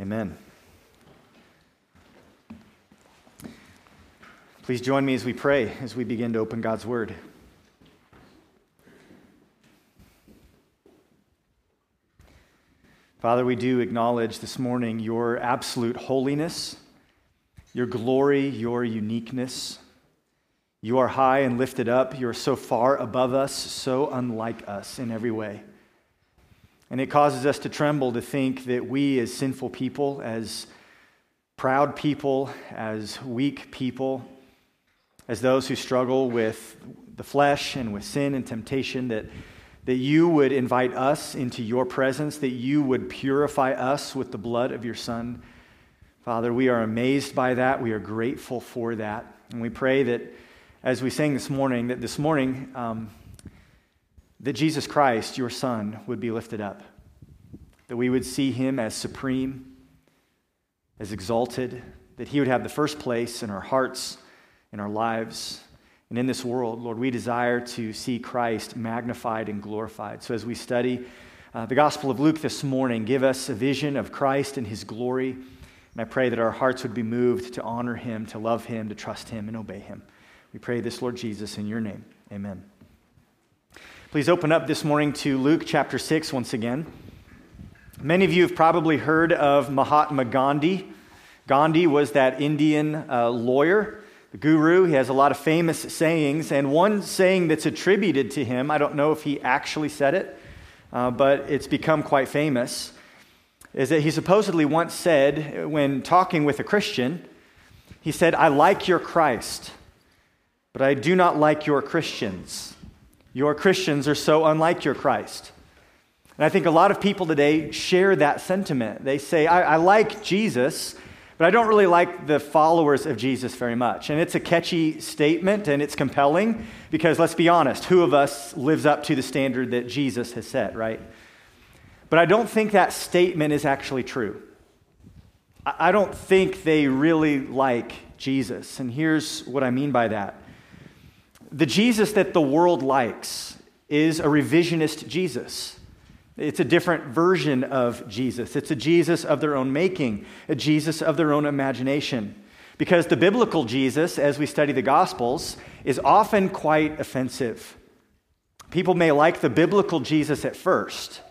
Amen. Please join me as we pray, as we begin to open God's Word. Father, we do acknowledge this morning your absolute holiness, your glory, your uniqueness. You are high and lifted up. You are so far above us, so unlike us in every way. And it causes us to tremble to think that we, as sinful people, as proud people, as weak people, as those who struggle with the flesh and with sin and temptation, that, that you would invite us into your presence, that you would purify us with the blood of your Son. Father, we are amazed by that. We are grateful for that. And we pray that as we sang this morning, that this morning, um, that Jesus Christ, your Son, would be lifted up, that we would see him as supreme, as exalted, that he would have the first place in our hearts, in our lives, and in this world. Lord, we desire to see Christ magnified and glorified. So as we study uh, the Gospel of Luke this morning, give us a vision of Christ and his glory. And I pray that our hearts would be moved to honor him, to love him, to trust him, and obey him. We pray this, Lord Jesus, in your name. Amen. Please open up this morning to Luke chapter 6 once again. Many of you have probably heard of Mahatma Gandhi. Gandhi was that Indian uh, lawyer, the guru. He has a lot of famous sayings, and one saying that's attributed to him, I don't know if he actually said it, uh, but it's become quite famous, is that he supposedly once said, when talking with a Christian, he said, I like your Christ, but I do not like your Christians. Your Christians are so unlike your Christ. And I think a lot of people today share that sentiment. They say, I, I, like Jesus, but I don't really like the followers of Jesus very much. And it's a catchy statement and it's compelling because let's be honest, who of us lives up to the standard that Jesus has set, right? But I don't think that statement is actually true. I, I don't think they really like Jesus. And here's what I mean by that. The Jesus that the world likes is a revisionist Jesus. It's a different version of Jesus. It's a Jesus of their own making, a Jesus of their own imagination. Because the biblical Jesus, as we study the Gospels, is often quite offensive. People may like the biblical Jesus at first,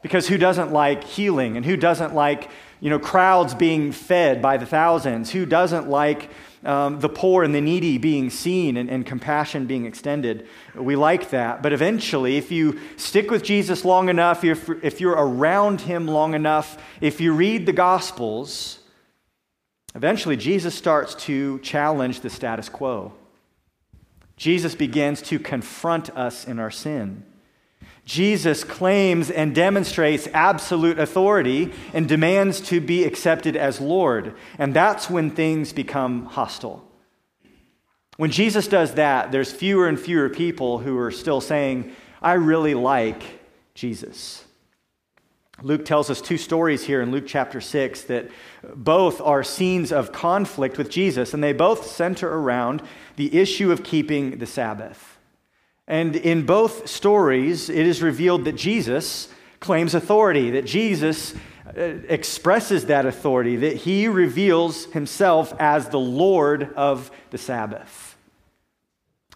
because who doesn't like healing and who doesn't like you know, crowds being fed by the thousands? Who doesn't like um, the poor and the needy being seen and, and compassion being extended. We like that. But eventually, if you stick with Jesus long enough, if, if you're around him long enough, if you read the Gospels, eventually Jesus starts to challenge the status quo. Jesus begins to confront us in our sin. Jesus claims and demonstrates absolute authority and demands to be accepted as Lord. And that's when things become hostile. When Jesus does that, there's fewer and fewer people who are still saying, I really like Jesus. Luke tells us two stories here in Luke chapter 6 that both are scenes of conflict with Jesus, and they both center around the issue of keeping the Sabbath. And in both stories, it is revealed that Jesus claims authority, that Jesus uh, expresses that authority, that he reveals himself as the Lord of the Sabbath.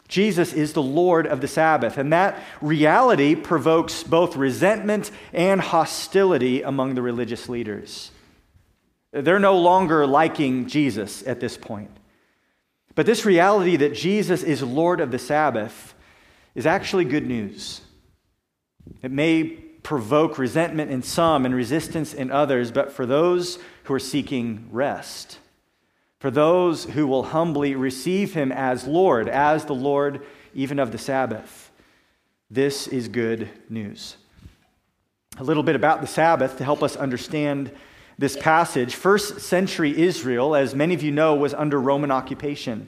Jesus is the Lord of the Sabbath, and that reality provokes both resentment and hostility among the religious leaders. They're no longer liking Jesus at this point. But this reality that Jesus is Lord of the Sabbath is actually good news. It may provoke resentment in some and resistance in others, but for those who are seeking rest, for those who will humbly receive him as Lord, as the Lord even of the Sabbath, this is good news. A little bit about the Sabbath to help us understand this passage. First century Israel, as many of you know, was under Roman occupation.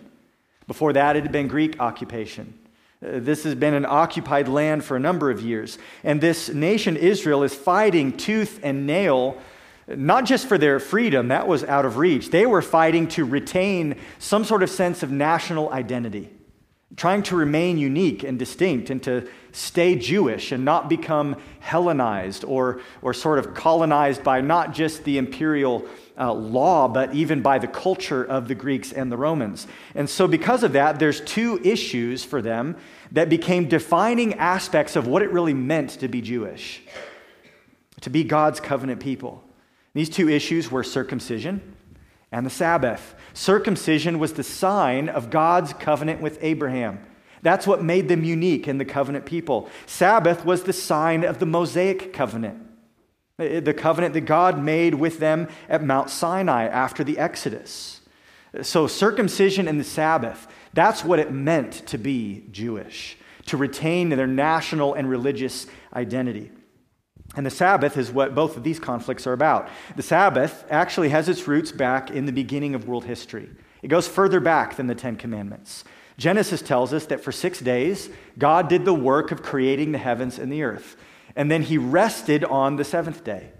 Before that, it had been Greek occupation. Uh, this has been an occupied land for a number of years. And this nation, Israel, is fighting tooth and nail, not just for their freedom, that was out of reach. They were fighting to retain some sort of sense of national identity. trying to remain unique and distinct and to stay Jewish and not become Hellenized or, or sort of colonized by not just the imperial uh, law, but even by the culture of the Greeks and the Romans. And so, because of that, there's two issues for them that became defining aspects of what it really meant to be Jewish, to be God's covenant people. These two issues were circumcision and the Sabbath. Circumcision was the sign of God's covenant with Abraham. That's what made them unique in the covenant people. Sabbath was the sign of the Mosaic covenant, Eh, the covenant that God made with them at Mount Sinai after the Exodus. Eh, so, circumcision and the Sabbath, that's what it meant to be Jewish, to retain their national and religious identity. And the Sabbath is what both of these conflicts are about. The Sabbath actually has its roots back in the beginning of world history. It goes further back than the Ten Commandments. Genesis tells us that for six days, God did the work of creating the heavens and the earth. And then he rested on the seventh day.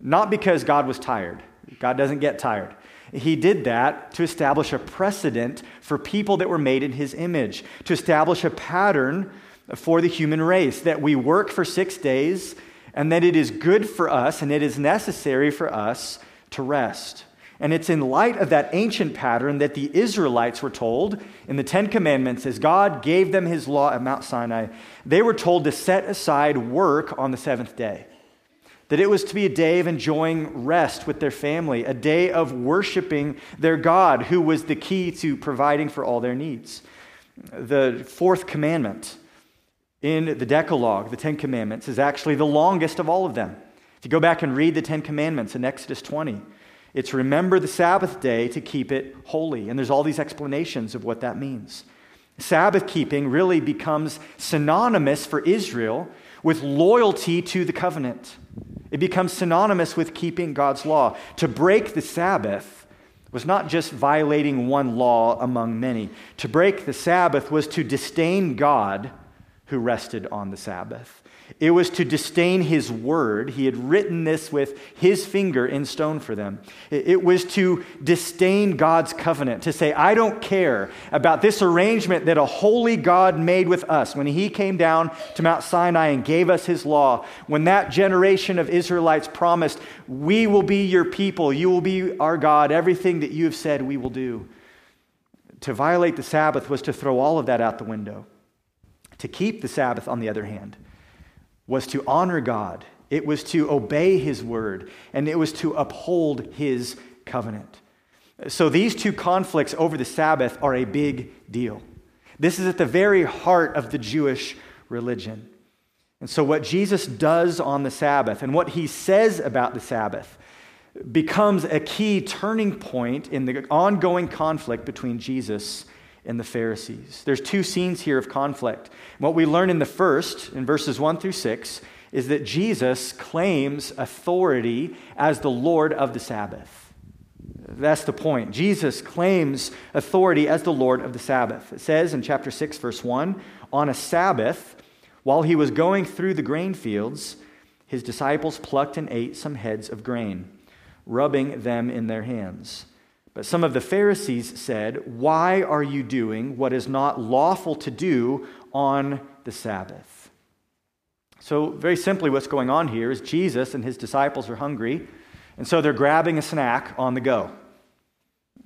Not because God was tired, God doesn't get tired. He did that to establish a precedent for people that were made in his image, to establish a pattern for the human race that we work for six days and that it is good for us and it is necessary for us to rest. And it's in light of that ancient pattern that the Israelites were told in the Ten Commandments, as God gave them his law at Mount Sinai, they were told to set aside work on the seventh day. That it was to be a day of enjoying rest with their family, a day of worshiping their God, who was the key to providing for all their needs. The fourth commandment in the Decalogue, the Ten Commandments, is actually the longest of all of them. If you go back and read the Ten Commandments in Exodus 20, it's remember the Sabbath day to keep it holy. And there's all these explanations of what that means. Sabbath keeping really becomes synonymous for Israel with loyalty to the covenant. It becomes synonymous with keeping God's law. To break the Sabbath was not just violating one law among many. To break the Sabbath was to disdain God who rested on the Sabbath. It was to disdain his word. He had written this with his finger in stone for them. It was to disdain God's covenant, to say, I don't care about this arrangement that a holy God made with us when he came down to Mount Sinai and gave us his law. When that generation of Israelites promised, We will be your people, you will be our God, everything that you have said we will do. To violate the Sabbath was to throw all of that out the window. To keep the Sabbath, on the other hand, was to honor God, it was to obey His word, and it was to uphold His covenant. So these two conflicts over the Sabbath are a big deal. This is at the very heart of the Jewish religion. And so, what Jesus does on the Sabbath and what he says about the Sabbath becomes a key turning point in the ongoing conflict between Jesus and the Pharisees. There's two scenes here of conflict. What we learn in the first, in verses 1 through 6, is that Jesus claims authority as the Lord of the Sabbath. That's the point. Jesus claims authority as the Lord of the Sabbath. It says in chapter 6, verse 1 On a Sabbath, while he was going through the grain fields, his disciples plucked and ate some heads of grain, rubbing them in their hands. But some of the Pharisees said, Why are you doing what is not lawful to do on the Sabbath? So, very simply, what's going on here is Jesus and his disciples are hungry, and so they're grabbing a snack on the go.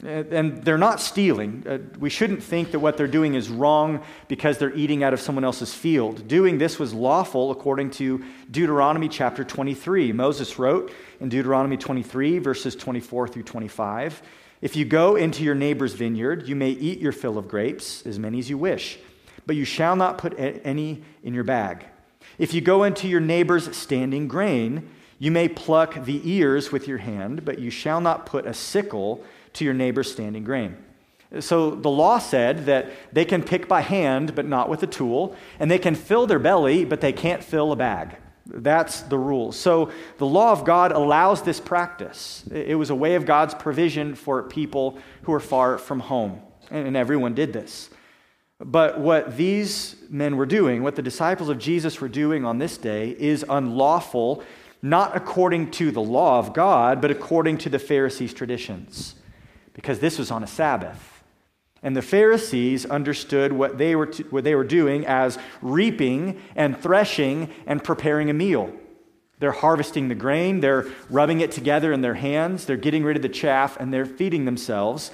And they're not stealing. Uh, we shouldn't think that what they're doing is wrong because they're eating out of someone else's field. Doing this was lawful according to Deuteronomy chapter 23. Moses wrote in Deuteronomy 23, verses 24 through 25 if you go into your neighbor's vineyard, you may eat your fill of grapes, as many as you wish, but you shall not put any in your bag. If you go into your neighbor's standing grain, you may pluck the ears with your hand, but you shall not put a sickle to your neighbor's standing grain. So the law said that they can pick by hand, but not with a tool, and they can fill their belly, but they can't fill a bag. That's the rule. So the law of God allows this practice. It was a way of God's provision for people who are far from home, and everyone did this. But what these men were doing, what the disciples of Jesus were doing on this day, is unlawful, not according to the law of God, but according to the Pharisees' traditions, because this was on a Sabbath. And the Pharisees understood what they were, to, what they were doing as reaping and threshing and preparing a meal. They're harvesting the grain, they're rubbing it together in their hands, they're getting rid of the chaff, and they're feeding themselves.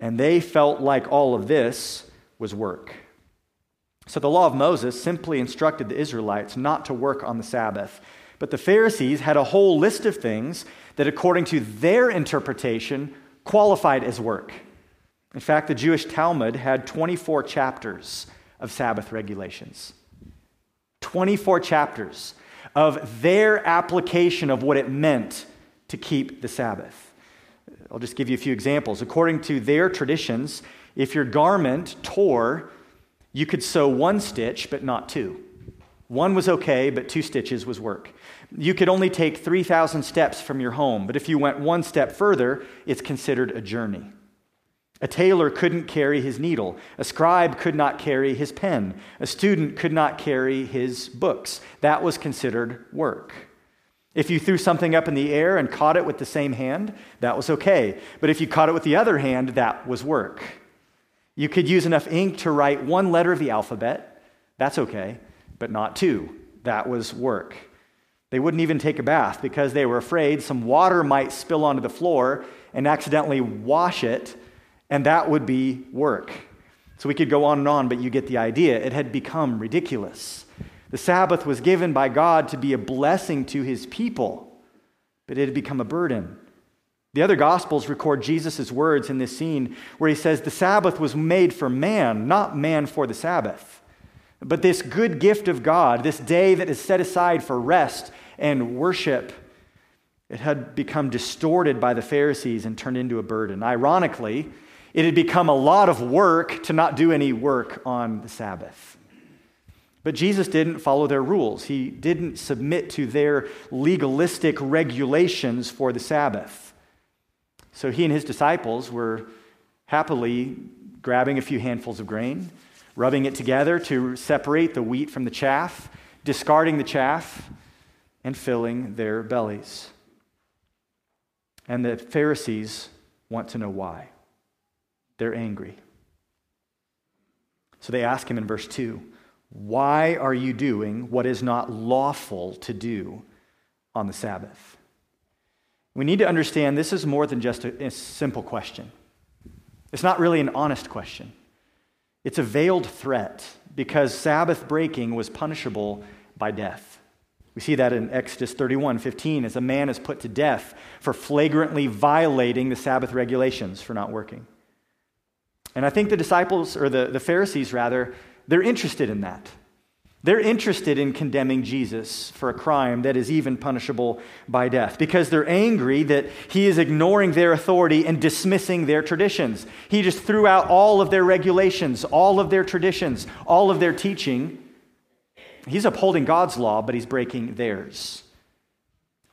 And they felt like all of this was work. So the law of Moses simply instructed the Israelites not to work on the Sabbath. But the Pharisees had a whole list of things that, according to their interpretation, qualified as work. In fact, the Jewish Talmud had 24 chapters of Sabbath regulations. 24 chapters of their application of what it meant to keep the Sabbath. I'll just give you a few examples. According to their traditions, if your garment tore, you could sew one stitch, but not two. One was okay, but two stitches was work. You could only take 3,000 steps from your home, but if you went one step further, it's considered a journey. A tailor couldn't carry his needle. A scribe could not carry his pen. A student could not carry his books. That was considered work. If you threw something up in the air and caught it with the same hand, that was okay. But if you caught it with the other hand, that was work. You could use enough ink to write one letter of the alphabet. That's okay, but not two. That was work. They wouldn't even take a bath because they were afraid some water might spill onto the floor and accidentally wash it and that would be work. So we could go on and on, but you get the idea. It had become ridiculous. The Sabbath was given by God to be a blessing to his people, but it had become a burden. The other Gospels record Jesus' words in this scene where he says, The Sabbath was made for man, not man for the Sabbath. But this good gift of God, this day that is set aside for rest and worship, it had become distorted by the Pharisees and turned into a burden. Ironically, it had become a lot of work to not do any work on the Sabbath. But Jesus didn't follow their rules. He didn't submit to their legalistic regulations for the Sabbath. So he and his disciples were happily grabbing a few handfuls of grain, rubbing it together to separate the wheat from the chaff, discarding the chaff, and filling their bellies. And the Pharisees want to know why. They're angry. So they ask him in verse 2 Why are you doing what is not lawful to do on the Sabbath? We need to understand this is more than just a, a simple question. It's not really an honest question. It's a veiled threat because Sabbath breaking was punishable by death. We see that in Exodus 31 15, as a man is put to death for flagrantly violating the Sabbath regulations for not working. And I think the disciples, or the, the Pharisees rather, they're interested in that. They're interested in condemning Jesus for a crime that is even punishable by death because they're angry that he is ignoring their authority and dismissing their traditions. He just threw out all of their regulations, all of their traditions, all of their teaching. He's upholding God's law, but he's breaking theirs.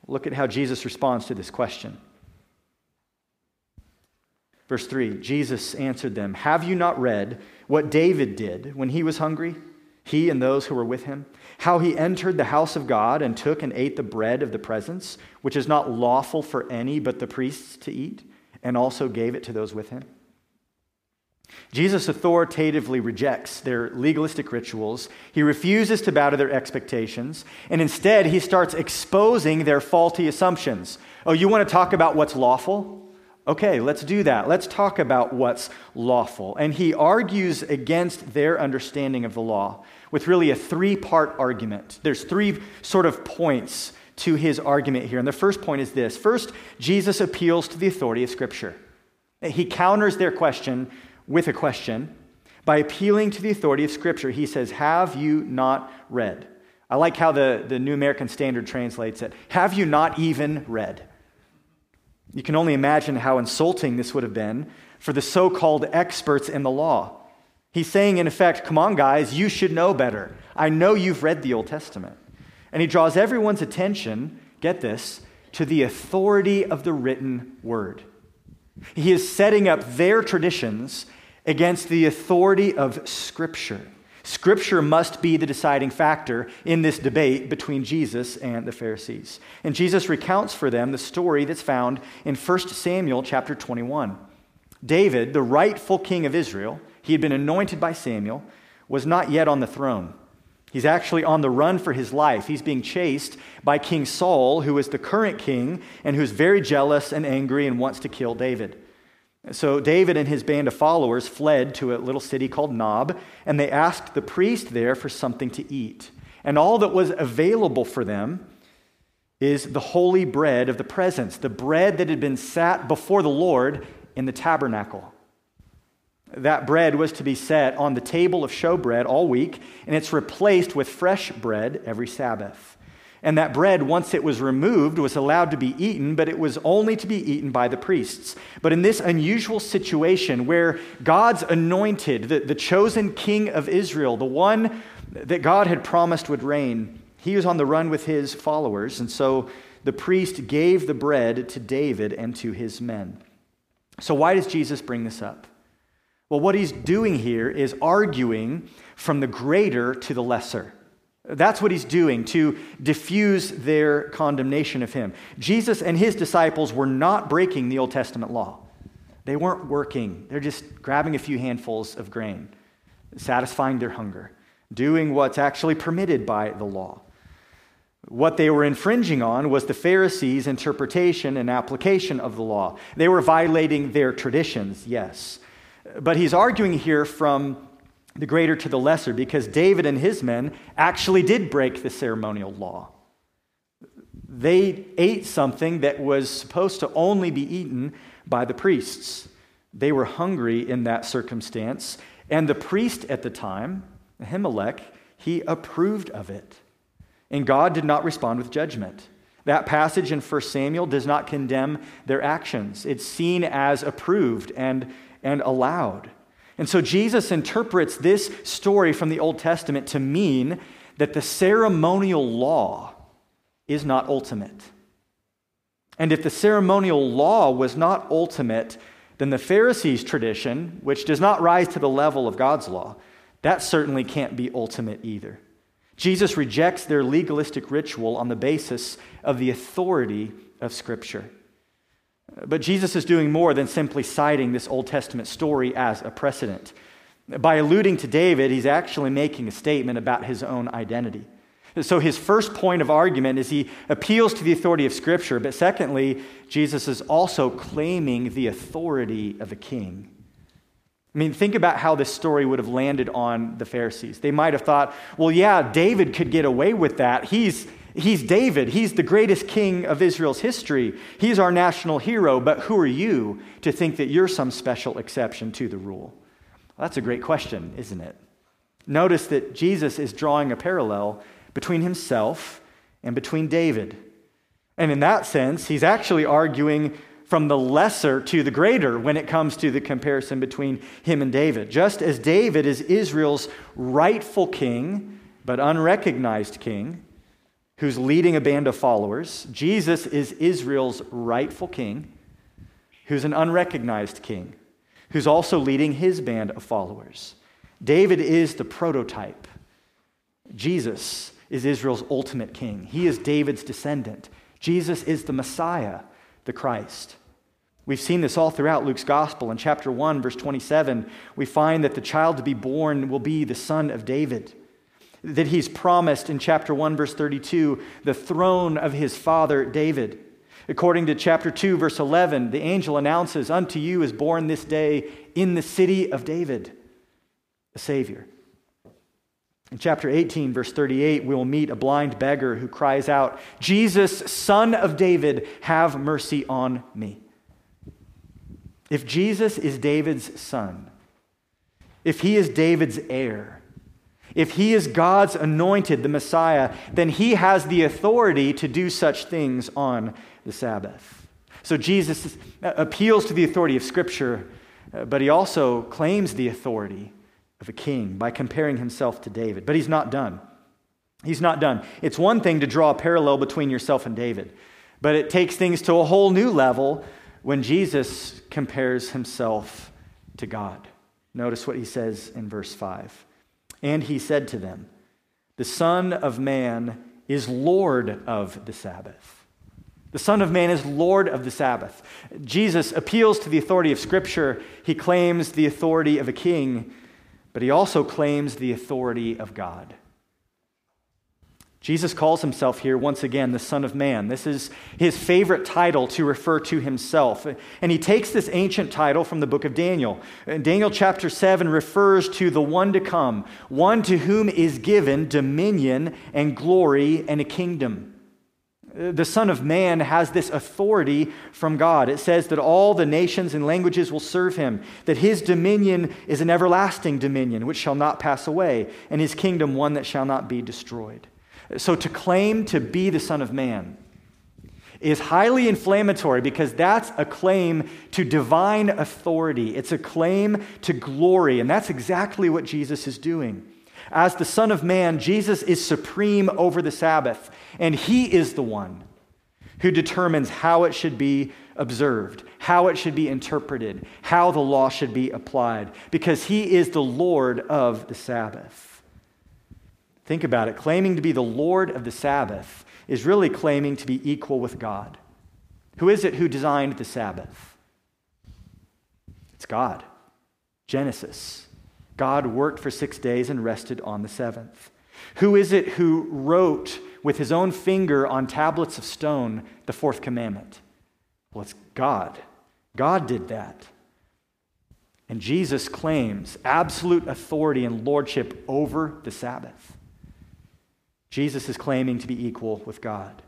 Look at how Jesus responds to this question. Verse 3 Jesus answered them, Have you not read what David did when he was hungry, he and those who were with him? How he entered the house of God and took and ate the bread of the presence, which is not lawful for any but the priests to eat, and also gave it to those with him? Jesus authoritatively rejects their legalistic rituals. He refuses to bow to their expectations, and instead he starts exposing their faulty assumptions. Oh, you want to talk about what's lawful? Okay, let's do that. Let's talk about what's lawful. And he argues against their understanding of the law with really a three part argument. There's three sort of points to his argument here. And the first point is this First, Jesus appeals to the authority of Scripture. He counters their question with a question. By appealing to the authority of Scripture, he says, Have you not read? I like how the, the New American Standard translates it. Have you not even read? You can only imagine how insulting this would have been for the so called experts in the law. He's saying, in effect, come on, guys, you should know better. I know you've read the Old Testament. And he draws everyone's attention, get this, to the authority of the written word. He is setting up their traditions against the authority of Scripture. Scripture must be the deciding factor in this debate between Jesus and the Pharisees. And Jesus recounts for them the story that's found in 1 Samuel chapter 21. David, the rightful king of Israel, he had been anointed by Samuel, was not yet on the throne. He's actually on the run for his life. He's being chased by King Saul, who is the current king and who's very jealous and angry and wants to kill David. So David and his band of followers fled to a little city called Nob, and they asked the priest there for something to eat. And all that was available for them is the holy bread of the presence, the bread that had been sat before the Lord in the tabernacle. That bread was to be set on the table of showbread all week, and it's replaced with fresh bread every Sabbath. And that bread, once it was removed, was allowed to be eaten, but it was only to be eaten by the priests. But in this unusual situation where God's anointed, the, the chosen king of Israel, the one that God had promised would reign, he was on the run with his followers. And so the priest gave the bread to David and to his men. So, why does Jesus bring this up? Well, what he's doing here is arguing from the greater to the lesser. That's what he's doing to diffuse their condemnation of him. Jesus and his disciples were not breaking the Old Testament law. They weren't working, they're just grabbing a few handfuls of grain, satisfying their hunger, doing what's actually permitted by the law. What they were infringing on was the Pharisees' interpretation and application of the law. They were violating their traditions, yes. But he's arguing here from the greater to the lesser, because David and his men actually did break the ceremonial law. They ate something that was supposed to only be eaten by the priests. They were hungry in that circumstance, and the priest at the time, Ahimelech, he approved of it. And God did not respond with judgment. That passage in 1 Samuel does not condemn their actions. It's seen as approved and, and allowed. And so Jesus interprets this story from the Old Testament to mean that the ceremonial law is not ultimate. And if the ceremonial law was not ultimate, then the Pharisees' tradition, which does not rise to the level of God's law, that certainly can't be ultimate either. Jesus rejects their legalistic ritual on the basis of the authority of Scripture. But Jesus is doing more than simply citing this Old Testament story as a precedent. By alluding to David, he's actually making a statement about his own identity. So, his first point of argument is he appeals to the authority of Scripture, but secondly, Jesus is also claiming the authority of a king. I mean, think about how this story would have landed on the Pharisees. They might have thought, well, yeah, David could get away with that. He's, He's David. He's the greatest king of Israel's history. He's our national hero. But who are you to think that you're some special exception to the rule? Well, that's a great question, isn't it? Notice that Jesus is drawing a parallel between himself and between David. And in that sense, he's actually arguing from the lesser to the greater when it comes to the comparison between him and David. Just as David is Israel's rightful king, but unrecognized king, who's leading a band of followers. Jesus is Israel's rightful king, who's an unrecognized king, who's also leading his band of followers. David is the prototype. Jesus is Israel's ultimate king. He is David's descendant. Jesus is the Messiah, the Christ. We've seen this all throughout Luke's gospel. In chapter 1, verse 27, we find that the child to be born will be the son of David that he's promised in chapter 1, verse 32, the throne of his father David. According to chapter 2, verse 11, the angel announces, Unto you is born this day in the city of David a Savior. In chapter 18, verse 38, we will meet a blind beggar who cries out, Jesus, son of David, have mercy on me. If Jesus is David's son, if he is David's heir, if he is God's anointed, the Messiah, then he has the authority to do such things on the Sabbath. So Jesus appeals to the authority of Scripture, uh, but he also claims the authority of a king by comparing himself to David. But he's not done. He's not done. It's one thing to draw a parallel between yourself and David, but it takes things to a whole new level when Jesus compares himself to God. Notice what he says in verse 5. And he said to them, The Son of Man is Lord of the Sabbath. The Son of Man is Lord of the Sabbath. Jesus appeals to the authority of Scripture. He claims the authority of a king, but he also claims the authority of God. Jesus calls himself here once again the Son of Man. This is his favorite title to refer to himself. And he takes this ancient title from the book of Daniel. Daniel chapter 7 refers to the one to come, one to whom is given dominion and glory and a kingdom. The Son of Man has this authority from God. It says that all the nations and languages will serve him, that his dominion is an everlasting dominion which shall not pass away, and his kingdom one that shall not be destroyed. So to claim to be the Son of Man is highly inflammatory because that's a claim to divine authority. It's a claim to glory, and that's exactly what Jesus is doing. As the Son of Man, Jesus is supreme over the Sabbath, and he is the one who determines how it should be observed, how it should be interpreted, how the law should be applied, because he is the Lord of the Sabbath. Think about it. Claiming to be the Lord of the Sabbath is really claiming to be equal with God. Who is it who designed the Sabbath? It's God. Genesis. God worked for six days and rested on the seventh. Who is it who wrote with his own finger on tablets of stone the fourth commandment? Well, it's God. God did that. And Jesus claims absolute authority and lordship over the Sabbath. Jesus is claiming to be equal with God.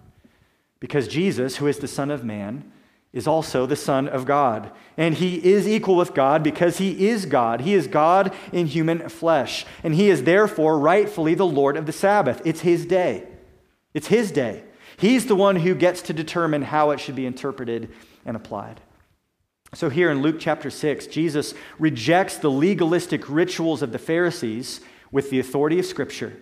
Because Jesus, who is the Son of Man, is also the Son of God. And he is equal with God because he is God. He is God in human flesh. And he is therefore rightfully the Lord of the Sabbath. It's his day. It's his day. He's the one who gets to determine how it should be interpreted and applied. So, here in Luke chapter 6, Jesus rejects the legalistic rituals of the Pharisees with the authority of Scripture.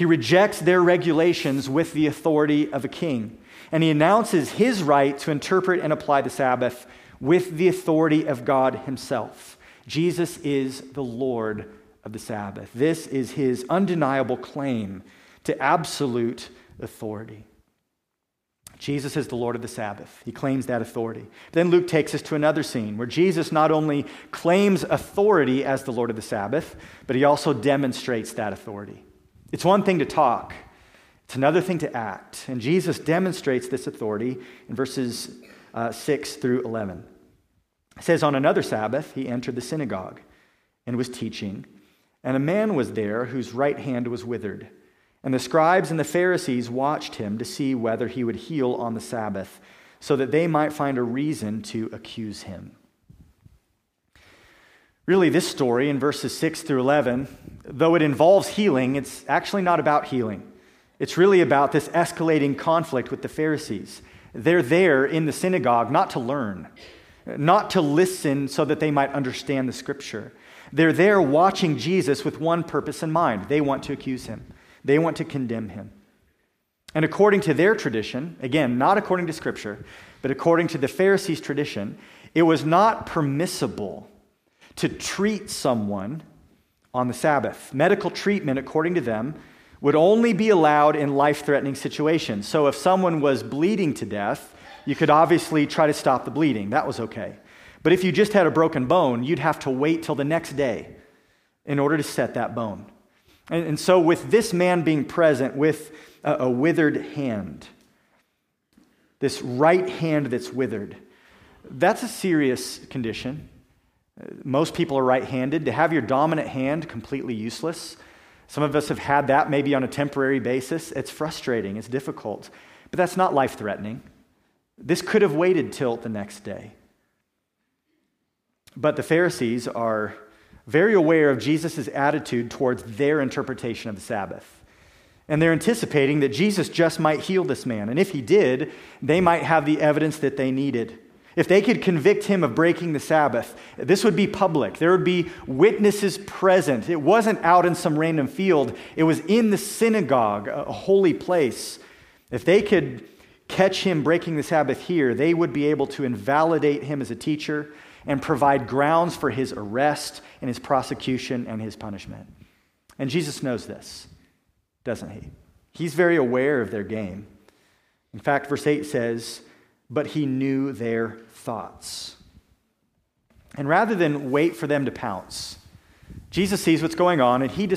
He rejects their regulations with the authority of a king. And he announces his right to interpret and apply the Sabbath with the authority of God himself. Jesus is the Lord of the Sabbath. This is his undeniable claim to absolute authority. Jesus is the Lord of the Sabbath. He claims that authority. Then Luke takes us to another scene where Jesus not only claims authority as the Lord of the Sabbath, but he also demonstrates that authority. It's one thing to talk, it's another thing to act. And Jesus demonstrates this authority in verses uh, 6 through 11. It says, On another Sabbath, he entered the synagogue and was teaching, and a man was there whose right hand was withered. And the scribes and the Pharisees watched him to see whether he would heal on the Sabbath, so that they might find a reason to accuse him. Really, this story in verses 6 through 11, though it involves healing, it's actually not about healing. It's really about this escalating conflict with the Pharisees. They're there in the synagogue not to learn, not to listen so that they might understand the scripture. They're there watching Jesus with one purpose in mind they want to accuse him, they want to condemn him. And according to their tradition, again, not according to scripture, but according to the Pharisees' tradition, it was not permissible to treat someone on the Sabbath. Medical treatment, according to them, would only be allowed in life threatening situations. So if someone was bleeding to death, you could obviously try to stop the bleeding. That was okay. But if you just had a broken bone, you'd have to wait till the next day in order to set that bone. And, and so, with this man being present with a, a withered hand, this right hand that's withered, that's a serious condition. Most people are right handed. To have your dominant hand completely useless, some of us have had that maybe on a temporary basis. It's frustrating, it's difficult, but that's not life threatening. This could have waited till the next day. But the Pharisees are very aware of Jesus' attitude towards their interpretation of the Sabbath. And they're anticipating that Jesus just might heal this man. And if he did, they might have the evidence that they needed. If they could convict him of breaking the Sabbath, this would be public. There would be witnesses present. It wasn't out in some random field, it was in the synagogue, a holy place. If they could catch him breaking the Sabbath here, they would be able to invalidate him as a teacher and provide grounds for his arrest and his prosecution and his punishment. And Jesus knows this, doesn't he? He's very aware of their game. In fact, verse 8 says, but he knew their thoughts. And rather than wait for them to pounce, Jesus sees what's going on and he,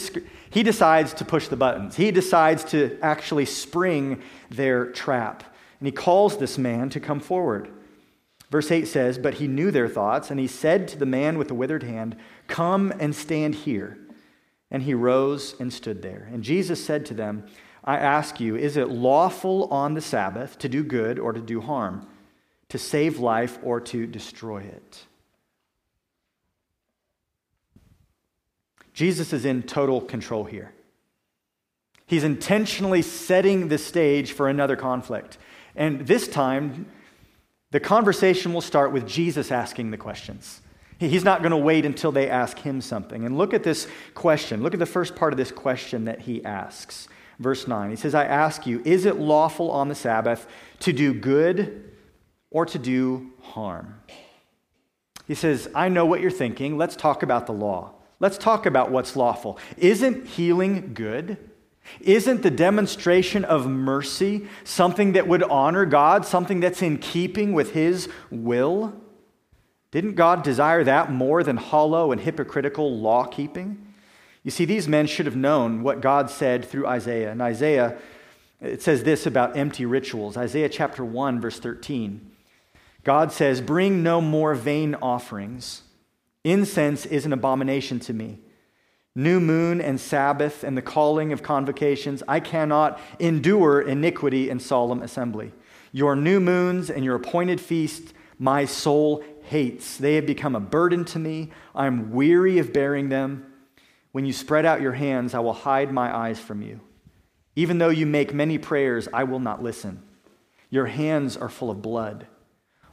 he decides to push the buttons. He decides to actually spring their trap. And he calls this man to come forward. Verse 8 says, But he knew their thoughts, and he said to the man with the withered hand, Come and stand here. And he rose and stood there. And Jesus said to them, I ask you, is it lawful on the Sabbath to do good or to do harm, to save life or to destroy it? Jesus is in total control here. He's intentionally setting the stage for another conflict. And this time, the conversation will start with Jesus asking the questions. He's not going to wait until they ask him something. And look at this question. Look at the first part of this question that he asks. Verse 9. He says, I ask you, is it lawful on the Sabbath to do good or to do harm? He says, I know what you're thinking. Let's talk about the law. Let's talk about what's lawful. Isn't healing good? Isn't the demonstration of mercy something that would honor God, something that's in keeping with His will? Didn't God desire that more than hollow and hypocritical law keeping? You see, these men should have known what God said through Isaiah. And Isaiah, it says this about empty rituals Isaiah chapter 1, verse 13. God says, Bring no more vain offerings. Incense is an abomination to me. New moon and Sabbath and the calling of convocations, I cannot endure iniquity and solemn assembly. Your new moons and your appointed feasts, my soul hates. They have become a burden to me. I'm weary of bearing them. When you spread out your hands, I will hide my eyes from you. Even though you make many prayers, I will not listen. Your hands are full of blood.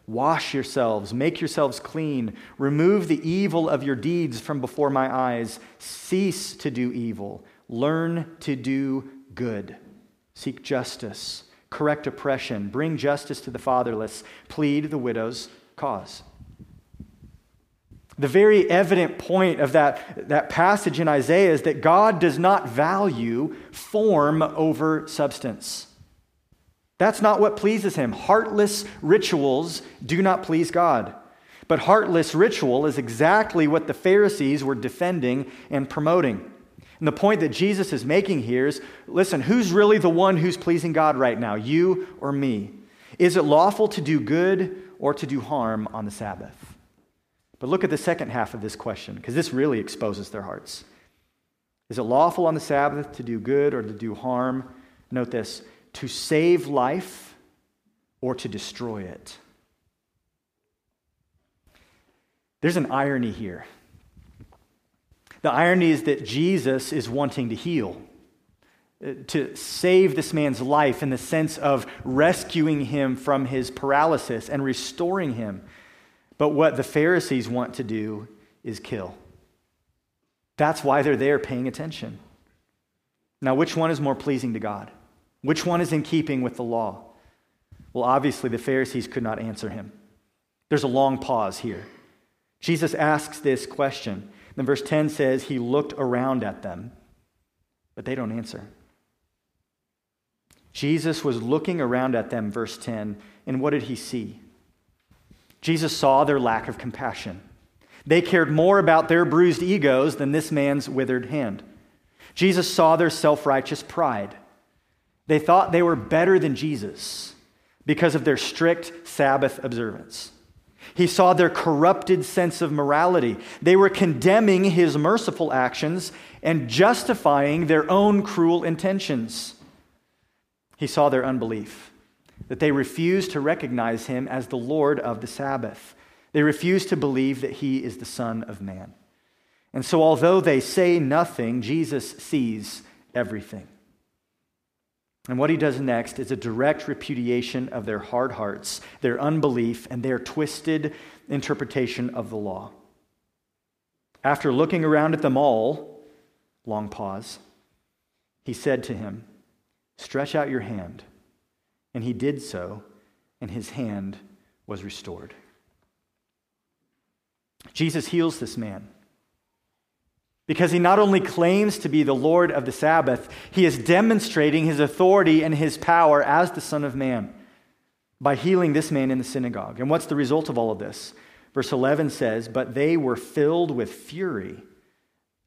Wash yourselves, make yourselves clean, remove the evil of your deeds from before my eyes. Cease to do evil, learn to do good. Seek justice, correct oppression, bring justice to the fatherless, plead the widow's cause. The very evident point of that, that passage in Isaiah is that God does not value form over substance. That's not what pleases him. Heartless rituals do not please God. But heartless ritual is exactly what the Pharisees were defending and promoting. And the point that Jesus is making here is listen, who's really the one who's pleasing God right now, you or me? Is it lawful to do good or to do harm on the Sabbath? But look at the second half of this question, because this really exposes their hearts. Is it lawful on the Sabbath to do good or to do harm? Note this to save life or to destroy it. There's an irony here. The irony is that Jesus is wanting to heal, to save this man's life in the sense of rescuing him from his paralysis and restoring him. But what the Pharisees want to do is kill. That's why they're there paying attention. Now, which one is more pleasing to God? Which one is in keeping with the law? Well, obviously, the Pharisees could not answer him. There's a long pause here. Jesus asks this question. Then verse 10 says, He looked around at them, but they don't answer. Jesus was looking around at them, verse 10, and what did he see? Jesus saw their lack of compassion. They cared more about their bruised egos than this man's withered hand. Jesus saw their self righteous pride. They thought they were better than Jesus because of their strict Sabbath observance. He saw their corrupted sense of morality. They were condemning his merciful actions and justifying their own cruel intentions. He saw their unbelief, that they refused to recognize him as the Lord of the Sabbath. They refused to believe that he is the Son of Man. And so, although they say nothing, Jesus sees everything. And what he does next is a direct repudiation of their hard hearts, their unbelief, and their twisted interpretation of the law. After looking around at them all, long pause, he said to him, Stretch out your hand. And he did so, and his hand was restored. Jesus heals this man. Because he not only claims to be the Lord of the Sabbath, he is demonstrating his authority and his power as the Son of Man. by healing this man in the synagogue. And what's the result of all of this? Verse 11 says, But they were filled with fury.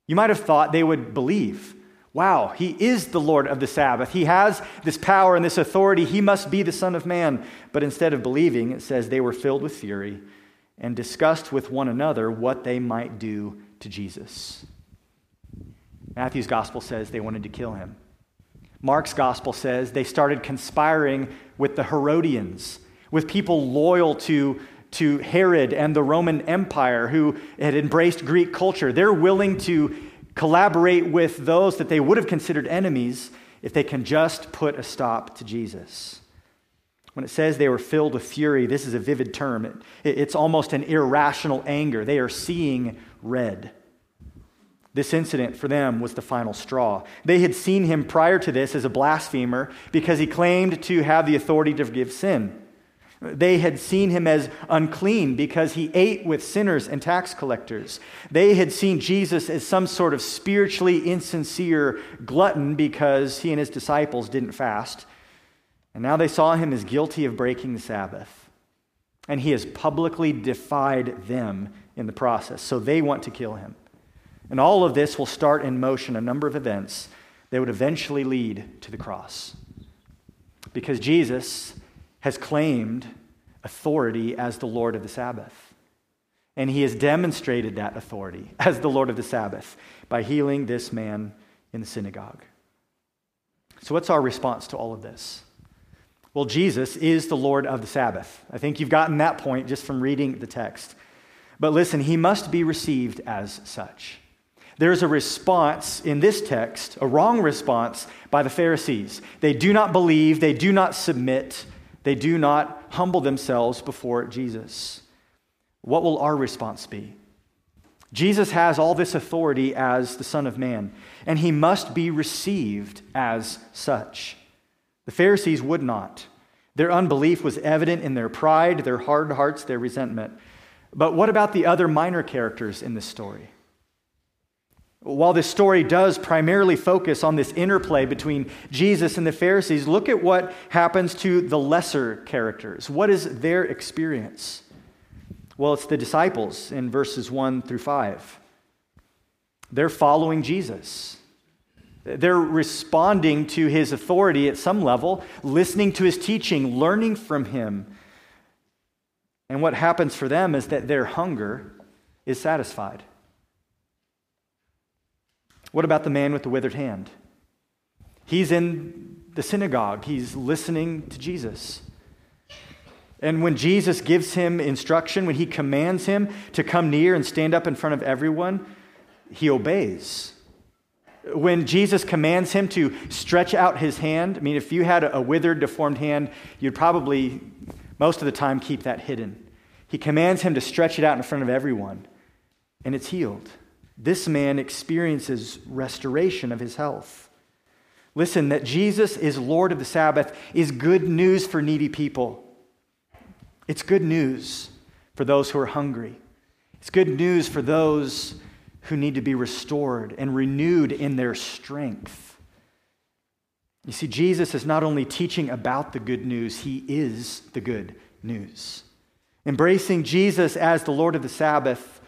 You might have thought they would believe. Wow, he is the Lord of the Sabbath. He has this power and this authority. He must be the Son of Man. But instead of believing, it says they were filled with fury and discussed with one another what they might do to Jesus. Matthew's gospel says they wanted to kill him. Mark's gospel says they started conspiring with the Herodians, with people loyal to, to Herod and the Roman Empire who had embraced Greek culture. They're willing to collaborate with those that they would have considered enemies if they can just put a stop to Jesus. When it says they were filled with fury, this is a vivid term. It, it's almost an irrational anger. They are seeing red. This incident for them was the final straw. They had seen him prior to this as a blasphemer because he claimed to have the authority to forgive sin. They had seen him as unclean because he ate with sinners and tax collectors. They had seen Jesus as some sort of spiritually insincere glutton because he and his disciples didn't fast. And now they saw him as guilty of breaking the Sabbath. And he has publicly defied them in the process. So they want to kill him. And all of this will start in motion a number of events that would eventually lead to the cross. Because Jesus has claimed authority as the Lord of the Sabbath. And he has demonstrated that authority as the Lord of the Sabbath by healing this man in the synagogue. So, what's our response to all of this? Well, Jesus is the Lord of the Sabbath. I think you've gotten that point just from reading the text. But listen, he must be received as such. There's a response in this text, a wrong response by the Pharisees. They do not believe, they do not submit, they do not humble themselves before Jesus. What will our response be? Jesus has all this authority as the Son of Man, and he must be received as such. The Pharisees would not. Their unbelief was evident in their pride, their hard hearts, their resentment. But what about the other minor characters in this story? While this story does primarily focus on this interplay between Jesus and the Pharisees, look at what happens to the lesser characters. What is their experience? Well, it's the disciples in verses 1 through 5. They're following Jesus. They're responding to his authority at some level, listening to his teaching, learning from him. And what happens for them is that their hunger is satisfied. What about the man with the withered hand? He's in the synagogue, he's listening to Jesus. And when Jesus gives him instruction, when he commands him to come near and stand up in front of everyone, he obeys. When Jesus commands him to stretch out his hand, I mean, if you had a withered, deformed hand, you'd probably, most of the time, keep that hidden. He commands him to stretch it out in front of everyone, and it's healed this man experiences restoration of his health. Listen, that Jesus is Lord of the Sabbath is good news for needy people. It's good news for those who are hungry. It's good news for those who need to be restored and renewed in their strength. You see, Jesus is not only teaching about the good news, he is the good news. Embracing Jesus as the Lord of the Sabbath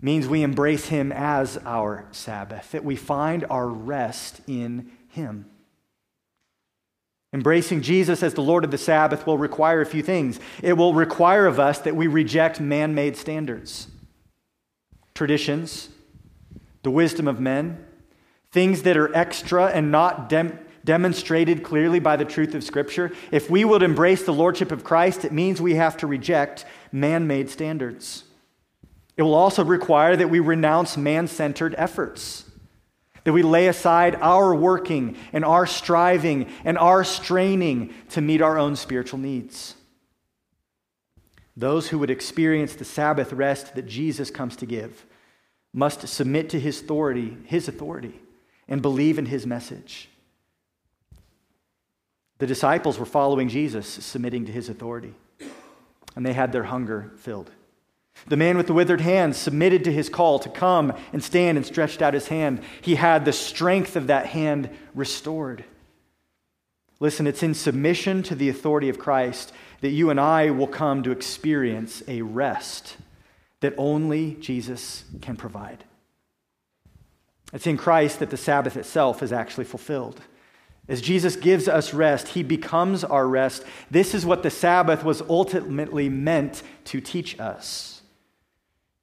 means we embrace Him as our Sabbath, that we find our rest in Him. Embracing Jesus as the Lord of the Sabbath will require a few things. It will require of us that we reject man made standards, traditions, the wisdom of men, things that are extra and not dem- demonstrated clearly by the truth of Scripture. If we would embrace the Lordship of Christ, it means we have to reject man made standards. It will also require that we renounce man centered efforts, that we lay aside our working and our striving and our straining to meet our own spiritual needs. Those who would experience the Sabbath rest that Jesus comes to give must submit to his authority, his authority and believe in his message. The disciples were following Jesus, submitting to his authority, and they had their hunger filled. The man with the withered hand submitted to his call to come and stand and stretched out his hand. He had the strength of that hand restored. Listen, it's in submission to the authority of Christ that you and I will come to experience a rest that only Jesus can provide. It's in Christ that the Sabbath itself is actually fulfilled. As Jesus gives us rest, he becomes our rest. This is what the Sabbath was ultimately meant to teach us.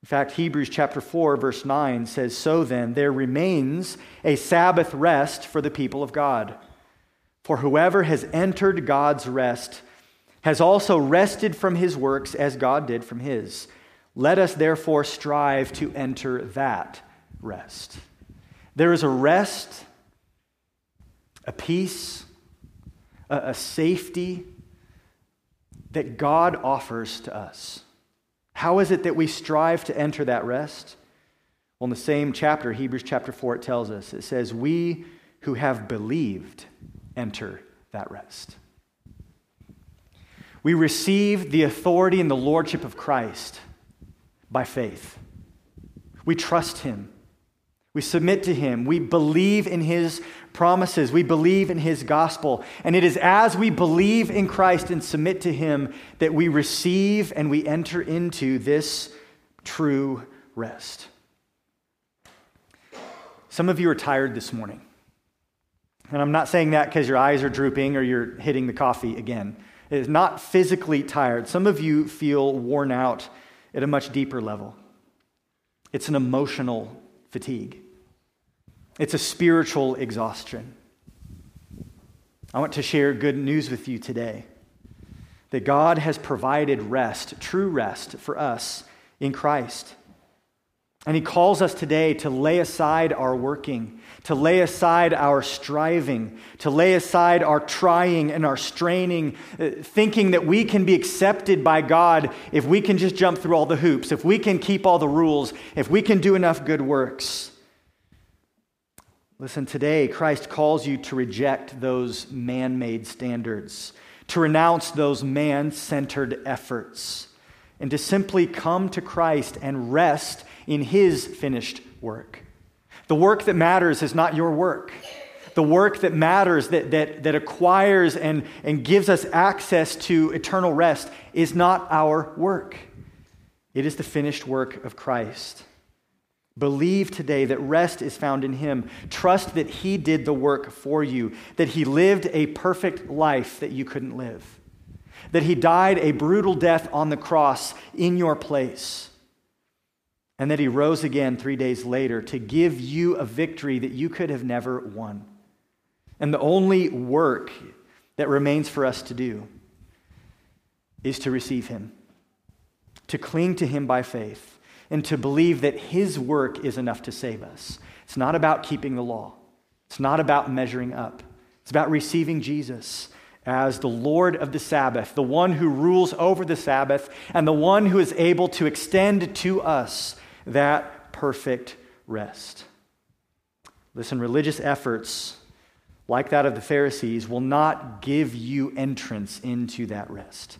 In fact, Hebrews chapter 4 verse 9 says, "So then there remains a Sabbath rest for the people of God. For whoever has entered God's rest has also rested from his works as God did from his. Let us therefore strive to enter that rest." There is a rest, a peace, a, safety that God offers to us. How is it that we strive to enter that rest? Well, in the same chapter, Hebrews chapter 4, it tells us, it says, We who have believed enter that rest. We receive the authority and the lordship of Christ by faith. We trust him. We submit to him. We believe in his promises. We believe in his gospel. And it is as we believe in Christ and submit to him that we receive and we enter into this true rest. Some of you are tired this morning. And I'm not saying that because your eyes are drooping or you're hitting the coffee again. It is not physically tired. Some of you feel worn out at a much deeper level. It's an emotional fatigue, it's a spiritual exhaustion. I want to share good news with you today that God has provided rest, true rest, for us in Christ. And He calls us today to lay aside our working, to lay aside our striving, to lay aside our trying and our straining, uh, thinking that we can be accepted by God if we can just jump through all the hoops, if we can keep all the rules, if we can do enough good works. Listen, today, Christ calls you to reject those man made standards, to renounce those man centered efforts, and to simply come to Christ and rest in his finished work. The work that matters is not your work. The work that matters, that, that, that acquires and, and gives us access to eternal rest, is not our work. It is the finished work of Christ. Believe today that rest is found in Him. Trust that He did the work for you, that He lived a perfect life that you couldn't live, that He died a brutal death on the cross in your place, and that He rose again three days later to give you a victory that you could have never won. And the only work that remains for us to do is to receive Him, to cling to Him by faith and to believe that His work is enough to save us. It's not about keeping the law, it's not about measuring up, it's about receiving Jesus as the Lord of the Sabbath, the one who rules over the Sabbath, and the one who is able to extend to us that perfect rest. Listen, religious efforts like that of the Pharisees will not give you entrance into that rest.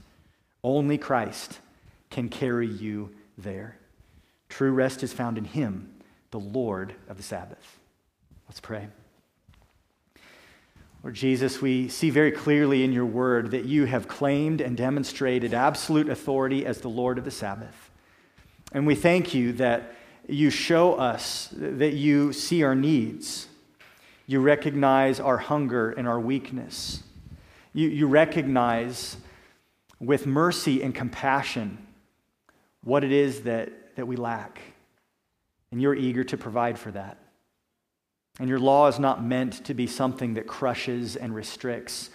Only Christ can carry you there. True rest is found in Him, the Lord of the Sabbath. Let's pray. Lord Jesus, we see very clearly in your word that you have claimed and demonstrated absolute authority as the Lord of the Sabbath. And we thank you that you show us that you see our needs. You recognize our hunger and our weakness. You, you recognize with mercy and compassion what it is that that we lack. And you're eager to provide for that. And your law is not meant to be something that crushes and restricts.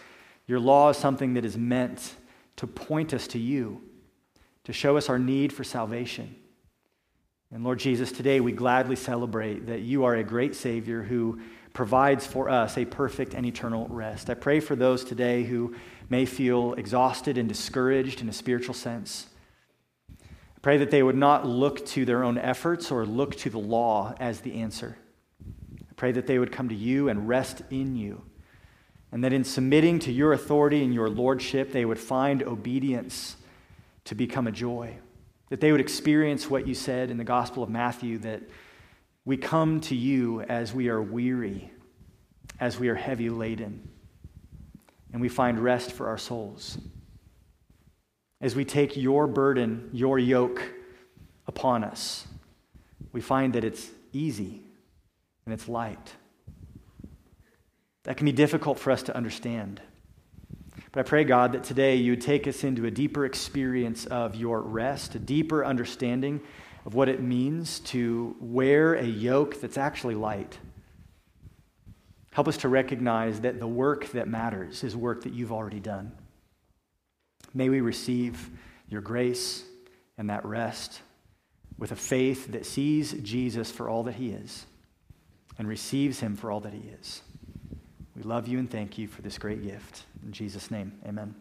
Your law is something that is meant to point us to you, to show us our need for salvation. And Lord Jesus, today we gladly celebrate that you are a great Savior who provides for us a perfect and eternal rest. I pray for those today who may feel exhausted and discouraged in a spiritual sense. Pray that they would not look to their own efforts or look to the law as the answer. I pray that they would come to you and rest in you. And that in submitting to your authority and your lordship, they would find obedience to become a joy. That they would experience what you said in the Gospel of Matthew that we come to you as we are weary, as we are heavy laden. and we find rest for our souls. As we take your burden, your yoke upon us, we find that it's easy and it's light. That can be difficult for us to understand. But I pray, God, that today you would take us into a deeper experience of your rest, a deeper understanding of what it means to wear a yoke that's actually light. Help us to recognize that the work that matters is work that you've already done. May we receive your grace and that rest with a faith that sees Jesus for all that he is and receives him for all that he is. We love you and thank you for this great gift. In Jesus' name, amen.